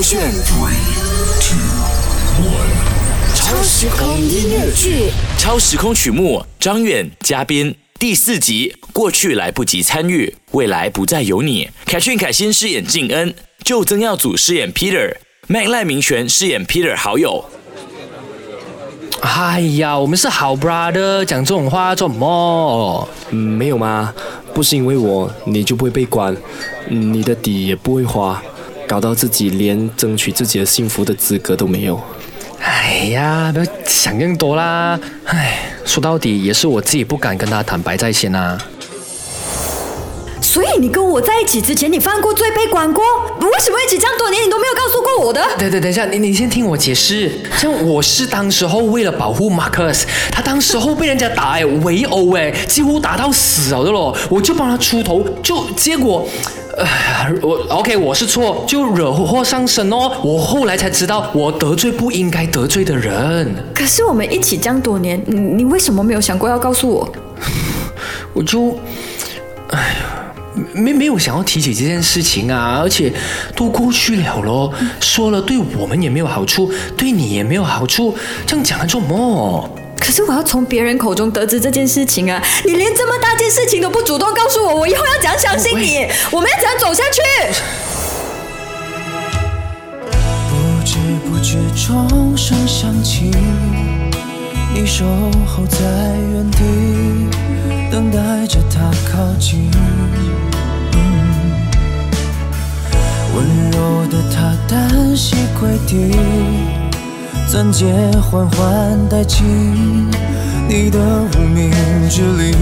勾选 Three, two, one 超时空音乐剧，超时空曲目，张远嘉宾第四集，过去来不及参与，未来不再有你。凯旋凯欣饰演敬恩，就曾耀祖饰演 Peter，麦赖明权饰演 Peter 好友。哎呀，我们是好 brother，讲这种话做什么？没有吗？不是因为我，你就不会被关，你的底也不会花，搞到自己连争取自己的幸福的资格都没有。哎呀，不要想更多啦。哎，说到底也是我自己不敢跟他坦白在先啊。所以你跟我在一起之前，你犯过罪被管过？为什么一起这样多年，你都没有告诉过我的？等等等一下，你你先听我解释。像我是当时候为了保护 Marcus，他当时候被人家打哎围殴哎，几乎打到死了的咯，我就帮他出头，就结果。呃，我 OK，我是错，就惹祸上身哦。我后来才知道，我得罪不应该得罪的人，可是我们一起这样多年，你你为什么没有想过要告诉我？我就，哎呀，没没有想要提起这件事情啊，而且都过去了咯，说了对我们也没有好处，对你也没有好处，这样讲来做什么？可是我要从别人口中得知这件事情啊！你连这么大件事情都不主动告诉我，我以后要怎样相信你？我们要怎样走下去？不知不觉钟声响起，你守候在原地，等待着他靠近。嗯温柔的他单膝跪地，钻戒缓缓戴进你的无名指里。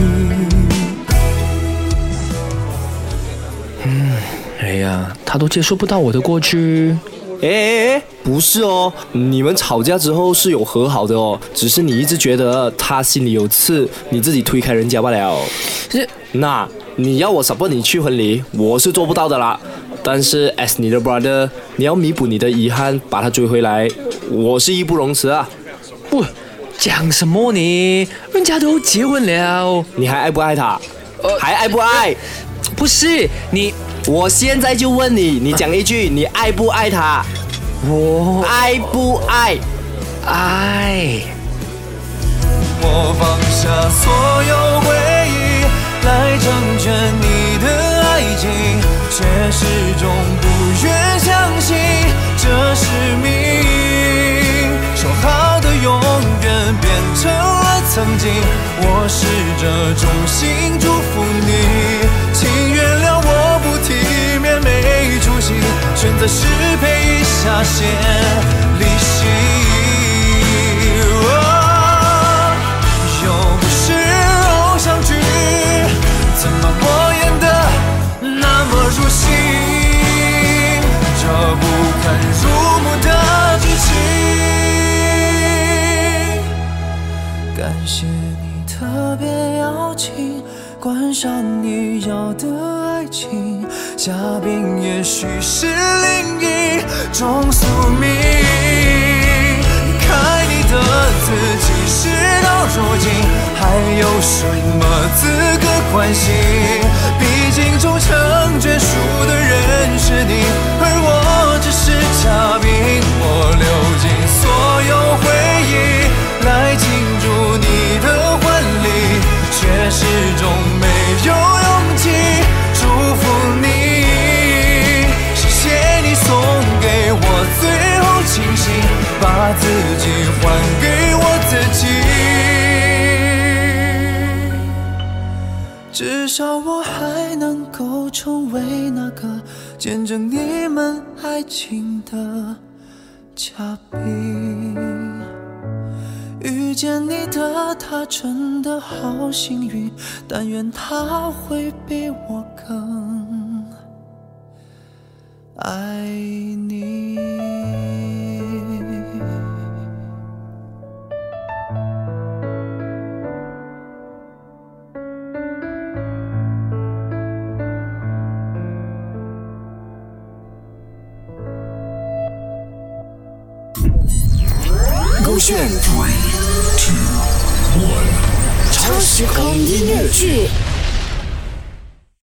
哎呀，他都接受不到我的过去。哎哎哎，不是哦，你们吵架之后是有和好的哦，只是你一直觉得他心里有刺，你自己推开人家罢了。是那你要我 support 你去婚礼，我是做不到的啦。但是 as 你的 brother，你要弥补你的遗憾，把他追回来，我是义不容辞啊。不讲什么你？人家都结婚了，你还爱不爱他？还爱不爱？不是你我现在就问你，你讲一句，你爱不爱他？我爱不爱？爱。我放我试着衷心祝福你，请原谅我不体面没出息，选择失陪一下先离席。谢你特别邀请，观赏你要的爱情，嘉宾也许是另一种宿命。离开你的自己，事到如今还有什么资格关心？至少我还能够成为那个见证你们爱情的嘉宾。遇见你的他真的好幸运，但愿他会比我更爱勾选 Three, two, one 超时空音乐剧，